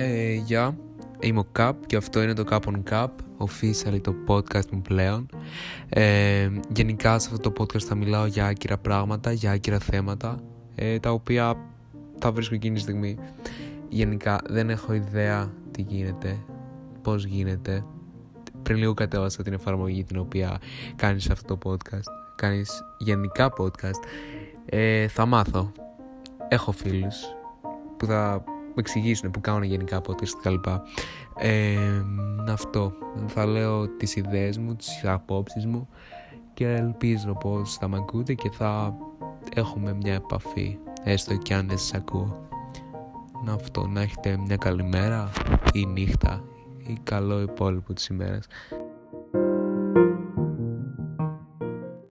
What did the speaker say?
Ε, γεια, είμαι ο Καπ και αυτό είναι το Cap on Cap, officially το podcast μου πλέον. Ε, γενικά σε αυτό το podcast θα μιλάω για άκυρα πράγματα, για άκυρα θέματα, ε, τα οποία θα βρίσκω εκείνη τη στιγμή. Γενικά δεν έχω ιδέα τι γίνεται, πώς γίνεται. Πριν λίγο κατέβασα την εφαρμογή την οποία κάνεις αυτό το podcast. Κάνεις γενικά podcast. Ε, θα μάθω. Έχω φίλους που θα μου εξηγήσουν που κάνουν γενικά podcast κτλ. Ε, αυτό. Θα λέω τις ιδέες μου, τις απόψεις μου και ελπίζω πως θα με ακούτε και θα έχουμε μια επαφή έστω και αν δεν σας ακούω. Να αυτό, να έχετε μια καλή μέρα ή νύχτα ή καλό υπόλοιπο της ημέρας.